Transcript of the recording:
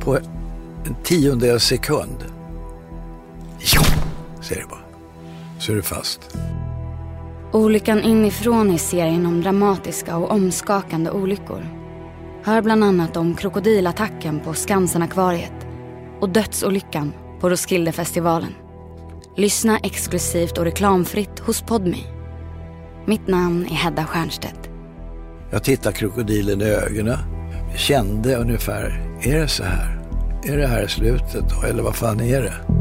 på en tiondels sekund. Ja, säger det bara. Så är det fast. Olyckan inifrån i serien om dramatiska och omskakande olyckor. Hör bland annat om krokodilattacken på Skansen-akvariet och dödsolyckan på Roskildefestivalen. Lyssna exklusivt och reklamfritt hos Podmi. Mitt namn är Hedda Stiernstedt. Jag tittade krokodilen i ögonen. Kände ungefär, är det så här? Är det här slutet? Eller vad fan är det?